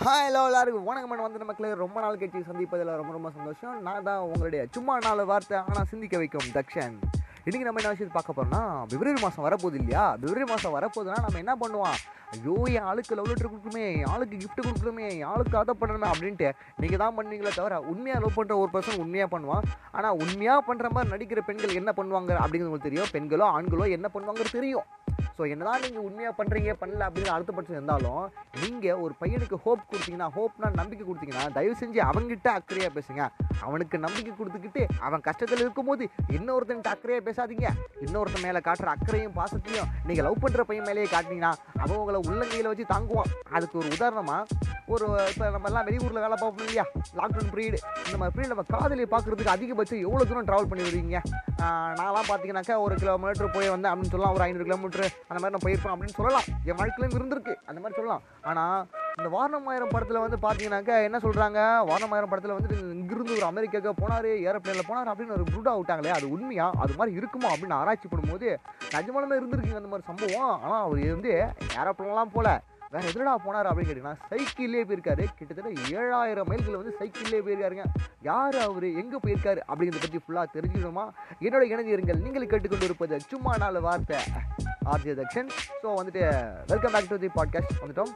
Hi hello எல்லாருக்கும். வணக்கம். Madam வந்து மக்களே ரொம்ப நாள் கட்சி சந்திப்பதில் ரொம்ப ரொம்ப சந்தோஷம். நான் தான் உங்களுடைய சும்மா நாலு வார்த்தை ஆனால் சிந்திக்க வைக்கும் தக்ஷன். இன்றைக்கி நம்ம என்ன விஷயத்தை பார்க்க போகிறோம்னா பிப்ரவரி மாதம் வரப்போகுது இல்லையா? பிப்ரவரி மாதம் வரப்போகுதுன்னா நம்ம என்ன பண்ணுவோம்? ஐயோ என் ஆளுக்கு லவ் லெட்டர் கொடுக்கணுமே என் ஆளுக்கு கிஃப்ட் கொடுக்கணுமே என் ஆளுக்கு அதை பண்ணணுமே அப்படின்ட்டு நீங்கள் தான் பண்ணுவீங்களே தவிர உண்மையாக லவ் பண்ணுற ஒரு பர்சன் உண்மையாக பண்ணுவான். ஆனால் உண்மையாக பண்ணுற மாதிரி நடிக்கிற பெண்கள் என்ன பண்ணுவாங்க அப்படிங்கிறது உங்களுக்கு தெரியும். பெண்களோ ஆண்களோ என்ன பண்ணுவாங்கிறது தெரியும். ஸோ என்னதான் நீங்கள் உண்மையாக பண்ணுறீங்க பண்ணல அப்படின்னு அடுத்த பட்சம் இருந்தாலும் நீங்கள் ஒரு பையனுக்கு ஹோப் கொடுத்தீங்கன்னா ஹோப்னா நம்பிக்கை கொடுத்தீங்கன்னா தயவு செஞ்சு அவங்ககிட்ட அக்கறையாக பேசுங்க. அவனுக்கு நம்பிக்கை கொடுத்துக்கிட்டு அவன் கஷ்டத்தில் இருக்கும்போது இன்னொருத்தன்ட்டு அக்கறையாக பேசாதீங்க. இன்னொருத்தன் மேலே காட்டுற அக்கறையும் பாசத்தையும் நீங்கள் லவ் பண்ணுற பையன் மேலேயே காட்டினீங்கன்னா அவன் உங்களை உள்ளங்கையில் வச்சு தாங்குவான். அதுக்கு ஒரு உதாரணமாக ஒரு இப்போ நம்ம எல்லாம் வெளியூரில் வேலை பார்ப்போம் இல்லையா? லாக்டவுன் பீரியடு இந்த மாதிரி பீரியட் நம்ம காதலியை பார்க்குறதுக்கு அதிகபட்சம் எவ்வளோ தூரம் ட்ராவல் பண்ணி வருவீங்க நான்லாம் பார்த்தீங்கன்னாக்கா ஒரு கிலோமீட்டர் போய் வந்தேன் அப்படின்னு சொல்லலாம். ஒரு ஐநூறு கிலோமீட்டர் அந்த மாதிரி நான் போயிருப்பேன் அப்படின்னு சொல்லலாம். என் வாழ்க்கையிலும் இருந்திருக்கு. அந்த மாதிரி சொல்லலாம். ஆனால் இந்த வாரணமாயிரம் படத்தில் வந்து பார்த்தீங்கன்னாக்கா என்ன சொல்கிறாங்க வாரணமாயிரம் படத்தில் வந்து இங்கிருந்து ஒரு அமெரிக்காவுக்கு போனார் ஏரோப்ளேனில் போனார் அப்படின்னு ஒரு ப்ரூடாக விட்டாங்களே அது உண்மையா? அது மாதிரி இருக்குமா அப்படின்னு ஆராய்ச்சி பண்ணும்போது நிஜமாலுமே இருந்திருக்குங்க அந்த மாதிரி சம்பவம். ஆனால் அவர் வந்து ஏரோப்ளேன்லாம் போல. வேற எதுலடா போனார் அப்படின்னு கேட்டிங்கன்னா சைக்கிள்லேயே போயிருக்காரு. கிட்டத்தட்ட ஏழாயிரம் மைல்கள் வந்து சைக்கிள்லேயே போயிருக்காருங்க. யார் அவர்? எங்கே போயிருக்காரு? அப்படிங்கிறத பற்றி ஃபுல்லாக தெரிஞ்சுக்கணுமா? என்னோட இணைந்திருங்கள் நீங்கள் கேட்டுக்கொண்டு இருப்பது சும்மா நாலு வார்த்தை. ஆர்ஜே தக்ஷன். ஸோ வந்துட்டு welcome back to the podcast வந்துட்டோம்.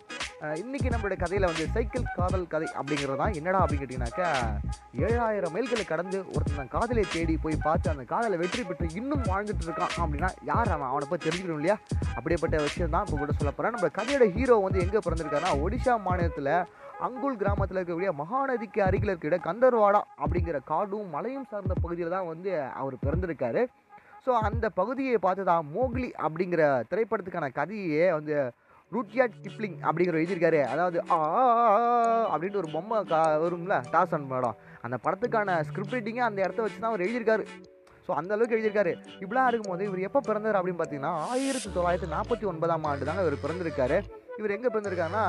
இன்றைக்கி நம்மளுடைய கதையில் வந்து சைக்கிள் காதல் கதை அப்படிங்கிறது தான். என்னடா அப்படின்னு கேட்டிங்கனாக்கா ஏழாயிரம் மைல்களை கடந்து ஒருத்தன் தன் காதலை தேடி போய் பார்த்து அந்த காதலை வெற்றி பெற்று இன்னும் வாழ்ந்துட்டு இருக்கான் அப்படின்னா யார் அவன்? அவனை போய் தெரிஞ்சுக்கணும் இல்லையா? அப்படிப்பட்ட விஷயம் தான் இப்போ கூட சொல்ல போகிறேன் நம்ம கதையோட ஹீரோ வந்து எங்கே பிறந்திருக்காருன்னா ஒடிஷா மாநிலத்தில் அங்குல் கிராமத்தில் இருக்கக்கூடிய மகாநதிக்கு அருகில் இருக்கிற கந்தர்வாடா அப்படிங்கிற காடும் மலையும் சார்ந்த பகுதியில் தான் வந்து அவர் பிறந்திருக்காரு. ஸோ அந்த பகுதியை பார்த்து தான் மோக்லி அப்படிங்கிற திரைப்படத்துக்கான கதையே வந்து ரூட்யாட் டிப்ளிங் அப்படிங்கிற எழுதியிருக்காரு. அதாவது ஆ அப்படின்ட்டு ஒரு பொம்மை கா வரும்ல டாசன் படம். அந்த படத்துக்கான ஸ்கிரிப்ட் ரைட்டிங்கே அந்த இடத்த வச்சு தான் அவர் எழுதியிருக்காரு. ஸோ அந்த அளவுக்கு எழுதியிருக்காரு. இப்படிலாம் இருக்கும்போது இவர் எப்போ பிறந்தார் அப்படின்னு பார்த்தீங்கன்னா ஆயிரத்தி தொள்ளாயிரத்தி நாற்பத்தி ஒன்பதாம் ஆண்டு தாங்க இவர் பிறந்திருக்காரு. இவர் எங்கே பிறந்திருக்காருன்னா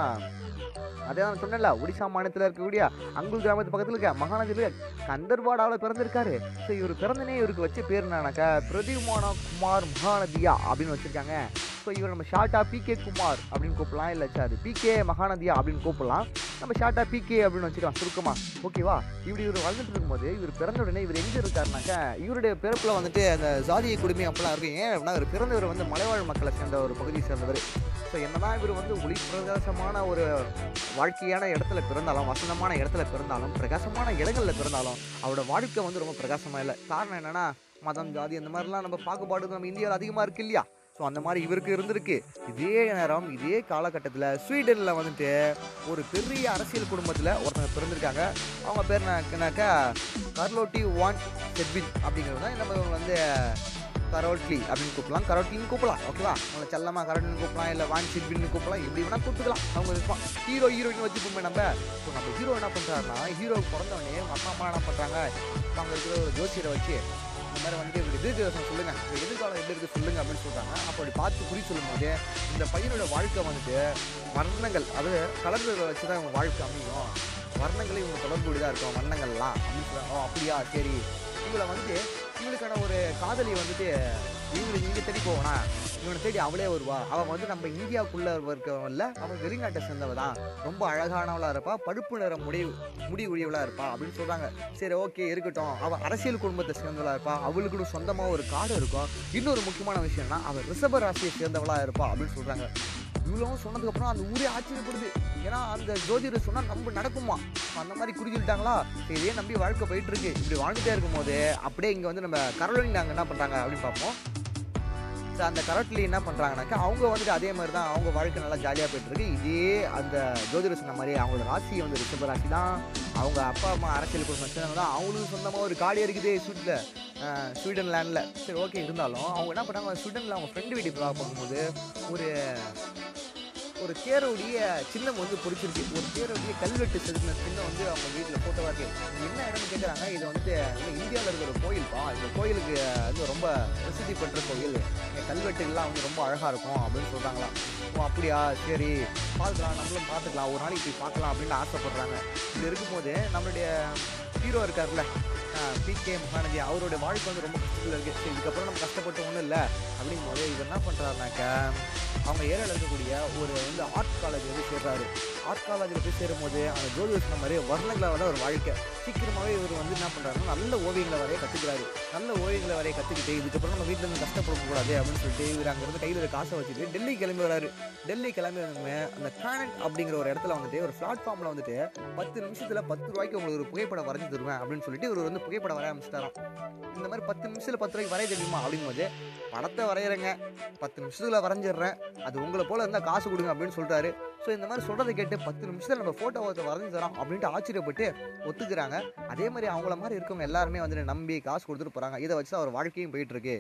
அதே நான் சொன்னேன்ல ஒடிசா மாநிலத்தில் இருக்கக்கூடிய அங்குல் கிராமத்து பக்கத்தில் இருக்க மகாநதியில் கந்தர்வாடாவில் பிறந்திருக்காரு. ஸோ இவர் பிறந்தனே இவருக்கு வச்ச பேர் என்னன்னாக்கா பிரதிமான குமார் மகாநதியா அப்படின்னு வச்சுருக்காங்க. ஸோ இவர் நம்ம ஷார்ட்டாக பிகே குமார் அப்படின்னு கூப்பிடலாம். இல்லை சார் பிகே மகாநதியா அப்படின்னு கூப்பிடலாம். நம்ம ஷார்ட்டாக பிகே அப்படின்னு வச்சுக்கலாம் சுருக்கமாக ஓகேவா இப்படி இவர் வளர்ந்துட்டு இருக்கும்போது இவர் பிறந்த உடனே இவர் எங்கே இருக்காருனாக்கா இவருடைய பிறப்பில் வந்துட்டு அந்த ஜாதியை குடும்பம் அப்படிலாம் இருக்கும் ஏன் அப்படின்னா இவர் பிறந்தவர் வந்து மலைவாழ் மக்களை சேர்ந்த ஒரு பகுதியை சேர்ந்தவர். ஸோ என்னதான் இவர் வந்து ஒளி பிரகாசமான ஒரு வாழ்க்கையான இடத்துல பிறந்தாலும் வசந்தமான இடத்துல பிறந்தாலும் பிரகாசமான இடங்களில் பிறந்தாலும் அவரோட வாழ்க்கை வந்து ரொம்ப பிரகாசமாக இல்லை. காரணம் என்னென்னா மதம் ஜாதி அந்த மாதிரிலாம் நம்ம பாகுபாடு நம்ம இந்தியாவில் அதிகமாக இருக்கு இல்லையா? ஸோ அந்த மாதிரி இவருக்கு இருந்திருக்கு. இதே நேரம் இதே காலகட்டத்தில் ஸ்வீடனில் வந்துட்டு ஒரு பெரிய அரசியல் குடும்பத்தில் ஒருத்தங்க பிறந்திருக்காங்க. அவங்க பேர் என்னக்கா? கர்லோட்டி வான் செட்வின் அப்படிங்கிறது தான் நம்ம வந்து கரோட்லி அப்படின்னு கூப்பிடலாம். கரோட்லின்னு கூப்பிடலாம் ஓகேவா? அவங்களை செல்லமாக கரோட்லின்னு கூப்பிடலாம் இல்லை வான் சிட்வின்னு கூப்பிடலாம் எப்படி வேணால் கூப்பிட்டுக்கலாம். அவங்க விருப்பம் ஹீரோ ஹீரோயின் வச்சுப்போமே நம்ம. ஸோ நம்ம ஹீரோ என்ன பண்ணுறாருன்னா ஹீரோ பிறந்தவொடனே அவங்க அம்மா என்ன பண்ணுறாங்க அவங்க இருக்கிற ஒரு ஜோசியரை வச்சு இந்த மாதிரி வந்து இவர் எதிர்காலம் சொல்லுங்க. இவர் எதிர்காலம் எப்படி இருக்கு சொல்லுங்க அப்படின்னு சொல்றாங்க. அப்போ அப்படி பார்த்து குறி சொல்லும்போது இந்த பையனோட வாழ்க்கை வந்துட்டு வர்ணங்கள் அதாவது கலர்களை வச்சு தான் இவங்க வாழ்க்கை அமையும். வர்ணங்களை இவங்க தொடர்புடையதாக இருக்கும் வண்ணங்கள்லாம் அப்படின்னு சொல்றாங்க ஓ அப்படியா? சரி. இவளை வந்து இவளுக்கான ஒரு காதலி வந்துட்டு இவங்களை இங்கே தேடி போவனா? இவனை தேடி அவளே வருவா. அவன் வந்து நம்ம இந்தியாவுக்குள்ளே இருக்கவன்ல அவன் வெளிநாட்டை சேர்ந்தவ தான். ரொம்ப அழகானவளாக இருப்பா. பழுப்பு நிறம் முடி முடி உரியவளாக இருப்பா அப்படின்னு சொல்கிறாங்க சரி ஓகே இருக்கட்டும். அவள் அரசியல் குடும்பத்தை சேர்ந்தவளாக இருப்பா. அவளுக்குன்னு சொந்தமாக ஒரு காடு இருக்கும் இன்னொரு முக்கியமான விஷயம்னா அவள் ரிஷப ராசியை சேர்ந்தவளாக இருப்பா அப்படின்னு சொல்கிறாங்க இவ்வளவும் சொன்னதுக்கப்புறம் அந்த ஊரே ஆச்சரியப்படுது. ஏன்னா அந்த ஜோதிடர் சொன்னால் நம்ம நடக்குமா? அந்த மாதிரி குறி இதே நம்பி வாழ்க்கை போயிட்டு இருக்கு. இப்படி வாழ்ந்துட்டே இருக்கும்போது அப்படியே இங்கே வந்து நம்ம கரோலின் நாங்கள் என்ன பண்ணுறாங்க அப்படின்னு பார்ப்போம். ஸோ அந்த கரட்லி என்ன பண்ணுறாங்கனாக்கா அவங்க வந்துட்டு அதே மாதிரி தான் அவங்க வாழ்க்கை நல்லா ஜாலியாக போயிட்டு இருக்கு. இதே அந்த ஜோதிட சொன்ன மாதிரி அவங்களோட ராசி வந்து ரிஷப ராசி தான் அவங்க அப்பா அம்மா அரசியல் குடும்பம் சேர்ந்தவங்க தான் அவங்களுக்கு சொந்தமாக ஒரு காடி இருக்குது ஸ்வீட்டில் ஸ்வீடன்லேண்டில் சரி ஓகே இருந்தாலும் அவங்க என்ன பண்ணாங்க ஸ்வீடனில் அவங்க ஃப்ரெண்டு வீட்டுக்கு பண்ணும்போது ஒரு ஒரு தேரோடைய சின்னம் வந்து பிடிச்சிருக்கு ஒரு தேரோடைய கல்வெட்டு செதுக்கின சின்னம் வந்து அவங்க வீட்டில் ஃபோட்டோவாக இருக்கு. என்ன இடம்னு கேட்குறாங்க இது வந்துட்டு இந்தியாவில் இருக்கிற ஒரு கோயில்ப்பா இந்த கோயிலுக்கு வந்து ரொம்ப பிரசித்தி பெற்ற கோயில். இந்த கல்வெட்டுகள்லாம் வந்து ரொம்ப அழகாக இருக்கும் அப்படின்னு சொல்கிறாங்களாம் ஓ அப்படியா? சரி. பார்க்கலாம். நம்மளும் பார்த்துக்கலாம். ஒரு நாளைக்கு போய் பார்க்கலாம் அப்படின்னு ஆசைப்படுறாங்க. இது இருக்கும்போது நம்மளுடைய ஹீரோ இருக்கார்ல பிகே மகாநதி அவருடைய வாழ்க்கை வந்து ரொம்ப கஷ்டத்தில் இருக்குது சரி இதுக்கப்புறம் நம்ம கஷ்டப்பட்டு ஒன்றும் இல்லை. அப்படிங்கும் போது இவர் என்ன பண்ணுறாருனாக்க அவங்க ஏரியாவில் இருக்கக்கூடிய ஒரு வந்து ஆர்ட் காலேஜ் வந்து சேர்றாரு. ஆர்ட் காலேஜில் போய் சேரும்போது அந்த ஜோதி சொன்ன மாதிரி வர்ணங்களை வர ஒரு வாழ்க்கை. சீக்கிரமாகவே இவர் வந்து என்ன பண்ணுறாருன்னா நல்ல ஓவியங்களை வரைய கற்றுக்கிறாரு நல்ல ஓவியங்களை வரைய கற்றுக்கிட்டு இதுக்கப்புறம் நம்ம வீட்டில் இருந்து கஷ்டப்படக்கூடாது அப்படின்னு சொல்லிட்டு இவர் அங்கேருந்து கையில் ஒரு காசை வச்சுட்டு டெல்லி கிளம்பி வராரு டெல்லி கிளம்பி வந்தோமே அந்த பிளானட் அப்படிங்கிற ஒரு இடத்துல வந்துட்டு ஒரு பிளாட்ஃபார்மில் வந்துட்டு பத்து நிமிஷத்தில் பத்து ரூபாய்க்கு உங்களுக்கு ஒரு புகைப்படம் வரைஞ்சி தருவேன் அப்படின்னு சொல்லிட்டு இவர் வந்து புகைப்படம் வரைய ஆரம்பிச்சிட்டாராம். இந்த மாதிரி பத்து நிமிஷத்தில் பத்து ரூபாய்க்கு வரைய தெரியுமா? அப்படிங்கும்போது படத்தை வரைகிறேங்க பத்து நிமிஷத்தில் வரைஞ்சிடுறேன். அது உங்களை போல் இருந்தால் காசு கொடுங்க அப்படின்னு சொல்கிறாரு ஸோ இந்த மாதிரி சொல்கிறத கேட்டு பத்து நிமிஷத்தில் நம்ம ஃபோட்டோ வரைஞ்சி தரோம் அப்படின்ட்டு ஆச்சரியப்பட்டு ஒத்துக்கிறாங்க. அதே மாதிரி அவங்கள மாதிரி இருக்கவங்க எல்லாருமே வந்துட்டு நம்பி காசு கொடுத்துட்டு போகிறாங்க இதை வச்சு தான் அவர் வாழ்க்கையும் போயிட்டுருக்கு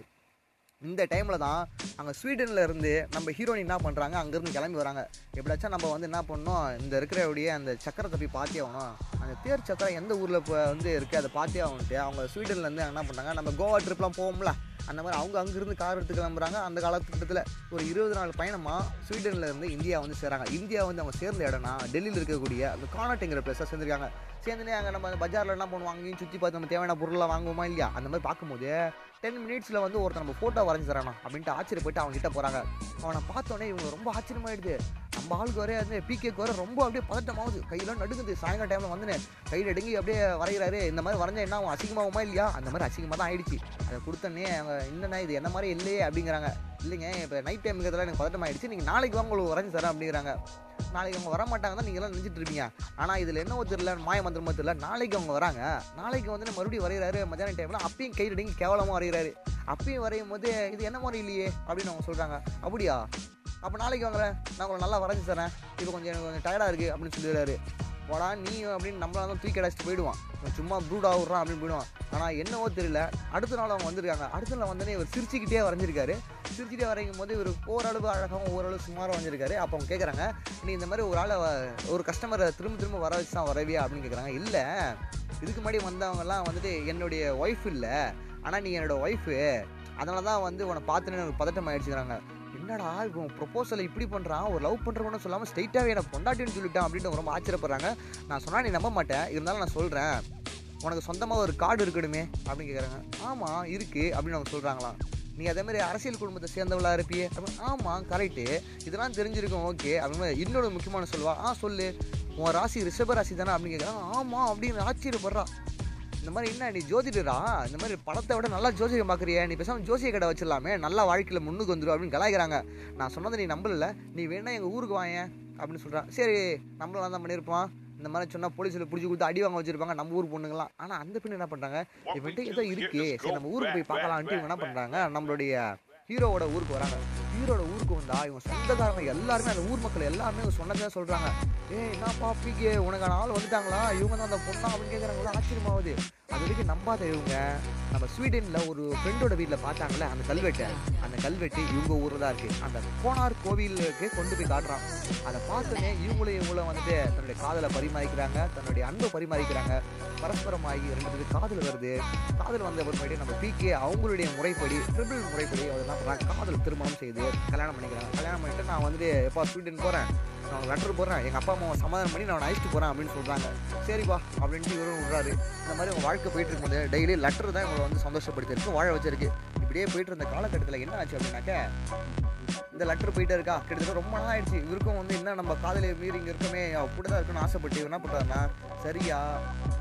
இந்த டைமில் தான் அங்கே ஸ்வீடனில் இருந்து நம்ம ஹீரோயின் என்ன பண்ணுறாங்க அங்கேருந்து கிளம்பி வராங்க. எப்படியாச்சும் நம்ம வந்து என்ன பண்ணோம் இந்த இருக்கிறவுடைய அந்த சக்கரத்தை போய் பார்த்தே ஆகணும். அந்த தேர் சக்கரம் எந்த ஊரில் இப்போ வந்து இருக்குது அதை பார்த்தே ஆகணுட்டு அவங்க ஸ்வீடன்லேருந்து என்ன பண்ணுறாங்க நம்ம கோவா ட்ரிப்லாம் போவோம்ல. அந்த மாதிரி அவங்க அங்கேருந்து கார் எடுத்து கிளம்புறாங்க. அந்த காலகட்டத்தில் ஒரு இருபது நாள் பயணமாக ஸ்வீடனில் இருந்து இந்தியா வந்து சேராங்க. இந்தியா வந்து அவங்க சேர்ந்த இடம்னா டெல்லியில் இருக்கக்கூடிய அந்த கானாட்டுங்கிற பிளேஸாக சேர்ந்துருக்காங்க. சேர்ந்துனே அங்கே நம்ம பஜாரில் என்ன பண்ணுவோம் அங்கேயும் சுற்றி பார்த்து நம்ம தேவையான பொருளெலாம் வாங்குவோமா இல்லையா? அந்த மாதிரி பார்க்கும்போது டென் மினிட்ஸில் வந்து ஒருத்தர் நம்ம ஃபோட்டோ வரைஞ்சி தரானா அப்படின்ட்டு ஆச்சரியப்பட்டு அவங்ககிட்ட போகிறாங்க அவனை பார்த்தோன்னே இவங்க ரொம்ப ஆச்சரியமாயிடுது. நம்ம ஆளுக்கு வரைய வந்து பிகேக்கு வர ரொம்ப அப்படியே பதட்டமாகுது. கையெல்லாம் நடுங்குது. சாயங்கால டைமில் வந்துனேன் கையில் எடுங்கி அப்படியே வரைகிறாரு இந்த மாதிரி வரைஞ்சா என்ன ஆகும்? அசிங்கமாகுமா இல்லையா? அந்த மாதிரி அசிங்கமாக தான் ஆயிடுச்சு. அதை கொடுத்தோன்னே அவங்க என்னண்ணா இது? என்ன மாதிரி இல்லையே? அப்படிங்கிறாங்க. இல்லைங்க இப்போ நைட் டைம் எனக்கு பதட்டம் ஆயிடுச்சு நீங்கள் நாளைக்கு வாங்க உங்களுக்கு வரைஞ்சி தரேன் அப்படிங்கிறாங்க. நாளைக்கு அவங்க வர மாட்டாங்க தான் நீங்களாம் நினச்சிட்டு இருப்பீங்க. ஆனால் இதில் என்ன தெரியல மாய மந்திரமோ தெரியல. நாளைக்கு அவங்க வராங்க. நாளைக்கு வந்து மறுபடியும் வரைகிறாரு மத்தியான டைமில் அப்பயும் கை அடிங்கி கேவலமாக வரைகிறாரு அப்பயும் வரையும் போது இது என்ன மாதிரி இல்லையே? அப்படின்னு அவங்க சொல்கிறாங்க அப்படியா? அப்போ நாளைக்கு வாங்குறேன் நான் உங்களை நல்லா வரைஞ்சி தரேன். இப்போ கொஞ்சம் எனக்கு கொஞ்சம் டயர்டாக இருக்குது அப்படின்னு சொல்லிடுறாரு. போடா நீ அப்படின்னு நம்மளால தான் தூக்கி அடைச்சிட்டு போயிடுவான். சும்மா ப்ரூட் ஆகுறான் அப்படின்னு போயிடுவான். ஆனால் என்னவோ தெரியல. அடுத்த நாள் அவங்க வந்திருக்காங்க. அடுத்த நாள் வந்தோடனே இவர் சிரிச்சுக்கிட்டே வரைஞ்சிருக்காரு. சிரிச்சுட்டே வரைக்கும் போது இவர் ஓரளவு அழகாகவும் ஓரளவு சுமாராக வரைஞ்சிருக்காரு. அப்போ அவங்க கேட்குறாங்க நீ இந்த மாதிரி ஒரு ஆளை வ- ஒரு கஸ்டமரை திரும்ப திரும்ப வர வச்சு தான் வரவியா? அப்படின்னு கேட்குறாங்க இல்லை. இதுக்கு முன்னாடி வந்தவங்கலாம் வந்துட்டு என்னுடைய ஒய்ஃப் இல்லை. ஆனால் நீ என்னோட ஒய்ஃபு அதனால தான் வந்து உன்னை பார்த்துன்னு எனக்கு பதட்டம் ஆகிடுச்சுக்கிறாங்க என்னடா இப்போ ப்ரொப்போசலை இப்படி பண்ணுறான் ஒரு லவ் பண்ணுறவனு சொல்லாமல் ஸ்ட்ரைட்டாகவே என்ன பொண்டாட்டின்னு சொல்லிட்டான் அப்படின்னு ரொம்ப ஆச்சரியப்படுறாங்க. நான் சொன்னால் நீ நம்ப மாட்டேன். இருந்தாலும் நான் சொல்கிறேன் உனக்கு சொந்தமாக ஒரு கார்டு இருக்கணுமே அப்படின்னு கேட்குறாங்க ஆமாம் இருக்குது அப்படின்னு அவங்க சொல்கிறாங்களாம் நீ அதேமாதிரி அரசியல் குடும்பத்தை சேர்ந்தவளா இருப்பியே? அப்படின்னு ஆமாம் கரெக்டு இதெல்லாம் தெரிஞ்சிருக்கும் ஓகே அப்படின்னு இன்னொரு முக்கியமான சொல்லுவா. ஆ சொல்லு. உன் ராசி ரிஷப ராசி தானே அப்படின்னு கேட்குறாங்க ஆமாம் அப்படின்னு ஆச்சரியப்படுறா. இந்த மாதிரி என்ன நீ ஜோதிடரா? இந்த மாதிரி படத்தை விட நல்லா ஜோசியம் பார்க்குறிய. நீ பேசாமல் ஜோசிய கடை வச்சிடலாமே. நல்லா வாழ்க்கையில் முன்னுக்கு வந்துடும் அப்படின்னு கலாய்க்கிறாங்க. நான் சொன்னதை நீ நம்பல நீ வேணா எங்கள் ஊருக்கு வாங்க அப்படின்னு சொல்கிறான் சரி நம்மளும் தான் பண்ணியிருப்பான் இந்த மாதிரி சொன்னால் போலீஸில் பிடிச்சி கொடுத்து அடி வாங்க வச்சிருப்பாங்க நம்ம ஊர் பொண்ணுங்களாம் ஆனால் அந்த பெண்ணு என்ன பண்ணுறாங்க இவன்ட்டு ஏதோ இருக்கு. சரி நம்ம ஊருக்கு போய் பார்க்கலான்ட்டு இவங்க என்ன பண்ணுறாங்க நம்மளுடைய ஹீரோவோட ஊருக்கு வராங்க. ஹீரோட ஊருக்கு வந்தா இவங்க சொந்தக்காரங்க எல்லாருமே அந்த ஊர் மக்கள் எல்லாருமே இவங்க சொன்னதான் சொல்றாங்க. ஏ என்னப்பா பிகே உனக்கான ஆள் வந்துட்டாங்களா? இவங்க தான் அந்த பொண்ணா அப்படின்னு கேட்குறாங்க ஆச்சரியமாகுது. அது வரைக்கும் நம்பாத இவங்க. நம்ம ஸ்வீடனில் ஒரு ஃப்ரெண்டோட வீட்டில் பார்த்தாங்கல்ல அந்த கல்வெட்டை. அந்த கல்வெட்டு இவங்க ஊரில் தான் இருக்குது அந்த கோனார் கோவிலுக்கு கொண்டு போய் காட்டுறான். அதை பார்த்தோன்னே இவங்களும் இவங்களும் வந்துட்டு தன்னுடைய காதலை பரிமாறிக்கிறாங்க தன்னுடைய அன்பை பரிமாறிக்கிறாங்க. பரஸ்பரமாகி ரெண்டு பேருக்கு காதல் வருது. காதல் வந்த அப்புறமேட்டு நம்ம பிகே அவங்களுடைய முறைப்படி ட்ரிபிள் முறைப்படி அதெல்லாம் காதல் திருமணம் செய்து கல்யாணம் பண்ணிக்கிறாங்க. கல்யாணம் பண்ணிட்டு நான் வந்துட்டு எப்போ ஸ்வீடன் போகிறேன் நான் லெட்டர் போடுறேன். எங்கள் அப்பா அம்மாவை சமாதானம் பண்ணி நான் அழைச்சிட்டு போகிறேன் அப்படின்னு சொல்கிறாங்க சரிப்பா அப்படின்ட்டு இவரும் விடுறாரு. இந்த மாதிரி உங்கள் வாழ்க்கை போயிட்டு இருக்கும்போது டெய்லி லெட்டர் தான் இவங்களை வந்து சந்தோஷப்படுத்திருக்கு வாழ வச்சிருக்கு. இப்படியே போயிட்டு இருந்த காலகட்டத்தில் என்ன ஆச்சு அப்படின்னாக்க இந்த லெட்டர் போயிட்டே இருக்கா? கிட்டத்தட்ட ரொம்ப நாள் ஆயிடுச்சு. இவருக்கும் வந்து என்ன நம்ம காதலை மீறி இங்கே இருக்கமே கூட தான் இருக்குன்னு ஆசைப்பட்டு என்ன பண்ணுறாருன்னா சரியா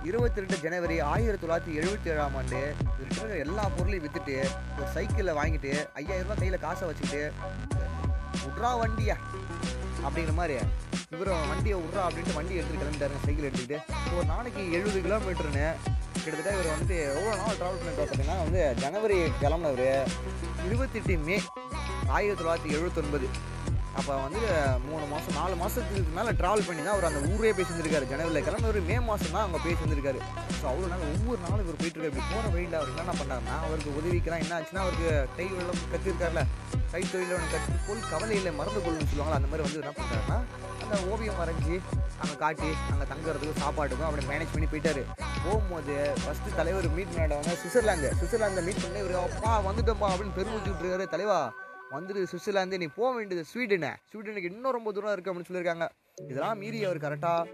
இருபத்தி ரெண்டு ஜனவரி ஆயிரத்தி தொள்ளாயிரத்தி எழுபத்தி ஏழாம் ஆண்டு இவர்கிட்ட இருக்கிற எல்லா பொருளையும் விற்றுட்டு ஒரு சைக்கிளில் வாங்கிட்டு ஐயாயிரம் ரூபாய் கையில் காசை வச்சுக்கிட்டு விட்றா வண்டியா? அப்படிங்கிற மாதிரி இவரும் வண்டியை விட்றா அப்படின்ட்டு வண்டி எடுத்துட்டு கிளம்பிட்டாருங்க சைக்கிள் எடுத்துக்கிட்டு. ஒரு நாளைக்கு எழுபது கிலோமீட்டர்னு கிட்டத்தட்ட இவர் வந்துட்டு எவ்வளோ நாள் ட்ராவல் பண்ணிட்டு பார்த்தீங்கன்னா வந்து ஜனவரி கிளம்புனவர் இருபத்தெட்டு மே ஆயிரத்தி தொள்ளாயிரத்தி எழுபத்தொன்பது. அப்போ வந்து மூணு மாதம் நாலு மாதத்துக்கு மேலே ட்ராவல் பண்ணி தான் அவர் அந்த ஊரே போய் செஞ்சிருக்காரு ஜனவரியில் ஒரு மே மாதம் தான் அங்கே போய் செஞ்சிருக்காரு ஸோ அவ்வளோ நாள் ஒவ்வொரு நாளும் இவர் போயிட்டுருக்காரு இப்படி போகிற வழியில் அவர் என்னென்ன பண்ணாருன்னா அவருக்கு உதவிக்கெல்லாம் என்ன ஆச்சுன்னா அவருக்கு கை வெள்ளம் கற்றுருக்காருல கை தொழில ஒன்று கற்று கொள் கவலையில் மறந்து கொள்ளுன்னு சொல்லுவாங்களா அந்த மாதிரி வந்து என்ன பண்ணுறாருன்னா அந்த ஓவியம் வரைஞ்சி அங்கே காட்டி அங்கே தங்குறதுக்கும் சாப்பாட்டுக்கும் அப்படி மேனேஜ் பண்ணி போயிட்டாரு. போகும்போது ஃபஸ்ட்டு தலைவர் மீட் பண்ணாடவங்க சுவிட்சர்லாந்து சுவிட்சர்லாந்து மீட் பண்ணி இவர் அப்பா வந்துட்டோம்ப்பா அப்படின்னு பெருமூச்சு விட்டுருக்காரு தலைவா. வந்துட்டு சுவிட்சர்லாந்து நீ போக வேண்டியது ஸ்வீடனு. ஸ்வீடனுக்கு இன்னும் ரொம்ப தூரம் இருக்குது அப்படின்னு சொல்லியிருக்காங்க. இதெல்லாம் மீறி அவர் கரெக்டாக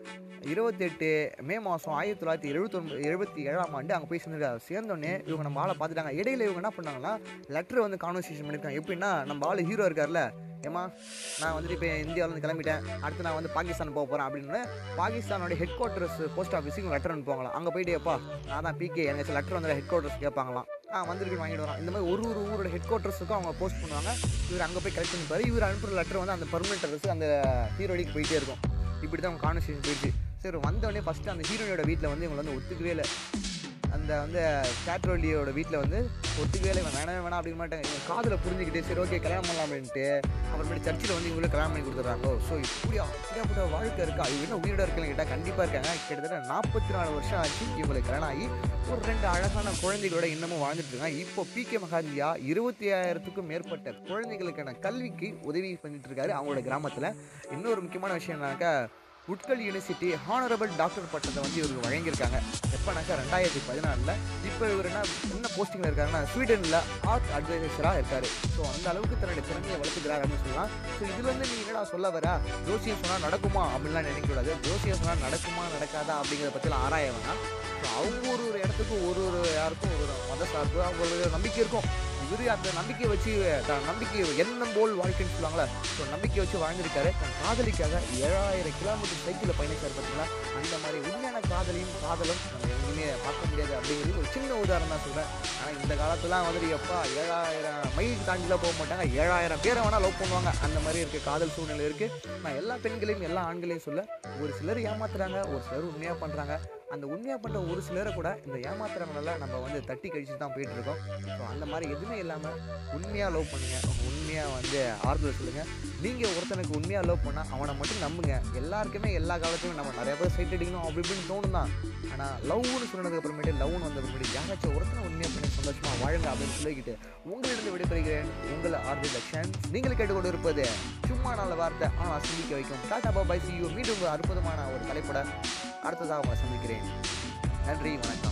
இருபத்தெட்டு மே மாதம் ஆயிரத்தி தொள்ளாயிரத்தி எழுபத்தொன்பது எழுபத்தி ஏழாம் ஆண்டு அங்கே போய் சேர்ந்துருக்காரு. சேர்ந்தோடனே இவங்க நம்ம ஆளை பார்த்துட்டாங்க. இடையில இவங்க என்ன பண்ணாங்கன்னா லெட்டர் வந்து கான்வர்சேஷன் பண்ணியிருக்காங்க. எப்படின்னா நம்ம ஆள் ஹீரோ இருக்கார்ல ஏமா நான் வந்துட்டு இப்போ இந்தியாவிலேருந்து கிளம்பிட்டேன். அடுத்து நான் வந்து பாகிஸ்தான் போக போகிறேன் அப்படின்னு பாகிஸ்தானோட ஹெட் குவார்ட்டர்ஸ் போஸ்ட் ஆஃபீஸுக்கு லெட்டர் அனுப்புவாங்களாம். அங்கே போயிட்டு எப்பா நான் தான் பிகே எனக்கு லெட்டர் வந்து ஹெட் குவார்ட்டர்ஸ் கேட்பாங்களாம். ஆ வந்திருக்கு வாங்கிட்டு வரோம். இந்த மாதிரி ஒரு ஒரு ஊரோட ஹெட் குவார்ட்டர்ஸுக்கும் அவங்க போஸ்ட் பண்ணுவாங்க. இவர் அங்கே போய் கலெக்ட் பண்ணிப்பாரு. இவர் அனுப்புகிற லெட்டர் வந்து அந்த பர்மனெண்ட் அட்ரஸ் அந்த ஹீரோடிக்கு போயிட்டே இருக்கும். இப்படி தான் அவங்க கான்வர்சேஷன் போயிடுச்சு. சரி வந்தோடனே ஃபஸ்ட்டு அந்த ஹீரோனியோட வீட்டில் வந்து இவங்களை வந்து ஒத்துக்கவே இல்லை. அந்த வந்து கேட்ரோலியோட வீட்டில் வந்து ஒத்துக்கவே இல்லை. வேணவே வேணாம் அப்படின்னு மாட்டாங்க. காதில் புரிஞ்சுக்கிட்டு சரி ஓகே கல்யாணம் பண்ணலாம் அப்படின்ட்டு அப்புறமேட்டு சர்ச்சில் வந்து இவங்களுக்கு கல்யாணம் பண்ணி கொடுத்துட்றாங்க. ஸோ இப்படி அப்படியாப்பட்ட வாழ்க்கை இருக்கா? இவங்க என்ன உயிரோட இருக்குன்னு கேட்டால் கண்டிப்பாக இருக்காங்க. கிட்டத்தட்ட நாற்பத்தி நாலு வருஷம் ஆச்சு இவங்களுக்கு கல்யாணம் ஆகி. ஒரு ரெண்டு அழகான குழந்தைகளோட இன்னமும் வாழ்ந்துட்டு இருக்காங்க. இப்போ பி கே மகாந்தியா இருபத்தி ஆயிரத்துக்கும் மேற்பட்ட குழந்தைகளுக்கான கல்விக்கு உதவி பண்ணிட்டு இருக்காரு. அவங்களோட கிராமத்தில். இன்னொரு முக்கியமான விஷயம் என்னன்னாக்கா உட்கல் யூனிவர்சிட்டி ஹானரபிள் டாக்டர் பட்டத்தை வந்து இவருக்கு வழங்கியிருக்காங்க. எப்போனாக்கா ரெண்டாயிரத்தி பதினாலில் இப்போ இவர் என்ன என்ன போஸ்டிங்கில் இருக்காருன்னா ஸ்வீடனில் ஆர்ட் அட்வைசராக இருக்கார். ஸோ அந்த அளவுக்கு தன்னுடைய திறமையை வளர்த்துக்கிறார் அப்படின்னு சொல்லலாம். ஸோ இதுலேருந்து நீங்கள் என்னடா சொல்ல வர? ஜோசியம் சொன்னால் நடக்குமா? அப்படின்லாம் நினைக்கக்கூடாது. ஜோசியம் சொன்னால் நடக்குமா நடக்காதா அப்படிங்கிறத பற்றிலாம் ஆராய வேணாம். ஸோ அவங்க ஒரு ஒரு இடத்துக்கும் ஒரு ஒரு யாருக்கும் ஒரு மத சார்பு அவங்களுக்கு நம்பிக்கை இருக்கும். இவர் அந்த நம்பிக்கையை வச்சு தான் நம்பிக்கை எண்ணம் போல் வாழ்க்கைன்னு சொல்லுவாங்களே ஸோ நம்பிக்கை வச்சு வாழ்ந்திருக்காரு. தன் காதலிக்காக ஏழாயிரம் கிலோமீட்டர் சைக்கிளில் பயணிச்சார் பார்த்தீங்களா அந்த மாதிரி உண்மையான காதலையும் காதலும் நம்ம எங்கேயுமே பார்க்க முடியாது அப்படிங்கிறது ஒரு சின்ன உதாரணம் தான் சொல்கிறேன் ஆனால் இந்த காலத்துலாம் வந்துட்டு எப்பா ஏழாயிரம் மைல் தாண்டிலாம் போக மாட்டாங்க. ஏழாயிரம் பேரை வேணால் லவ் பண்ணுவாங்க. அந்த மாதிரி இருக்குது காதல் சூழ்நிலை இருக்குது நான் எல்லா பெண்களையும் எல்லா ஆண்களையும் சொல்ல ஒரு சிலர் ஏமாத்துறாங்க ஒரு சிலர் உண்மையாக பண்ணுறாங்க அந்த உண்மையாக பண்ணுற ஒரு சிலரை கூட இந்த ஏமாத்துறவங்களெல்லாம் நம்ம வந்து தட்டி கழிச்சு தான் போயிட்டுருக்கோம். ஸோ அந்த மாதிரி எதுவுமே இல்லாமல் உண்மையாக லவ் பண்ணுங்கள் உண்மையாக வந்து ஆறுதல் சொல்லுங்கள் நீங்கள் ஒருத்தனுக்கு உண்மையாக லவ் பண்ணால் அவனை மட்டும் நம்புங்க. எல்லாருக்குமே எல்லா காலத்துலையும் நம்ம நிறைய பேர் சைட் அடிக்கணும் அப்படி இப்படின்னு தோணும் தான். ஆனால் லவ்னு சொன்னதுக்கு அப்புறமேட்டு லவ்னு வந்த அப்புறமேட்டு யாராச்சும் ஒருத்தனை உண்மையாக பண்ணி சந்தோஷமாக வாழுங்க அப்படின்னு சொல்லிக்கிட்டு உங்களிடம் விடைபெறுகிறேன். உங்கள் ஆறுதல் லக்ஷன் நீங்கள் கேட்டுக்கொண்டு இருப்பது சும்மா நல்ல வார்த்தை. ஆனால் சிந்திக்க வைக்கும். டாடா பாபாய் சி யூ மீண்டும் ஒரு அற்புதமான ஒரு தலைப்பட அடுத்ததாக உங்களை சந்திக்கிறேன். நன்றி வணக்கம்.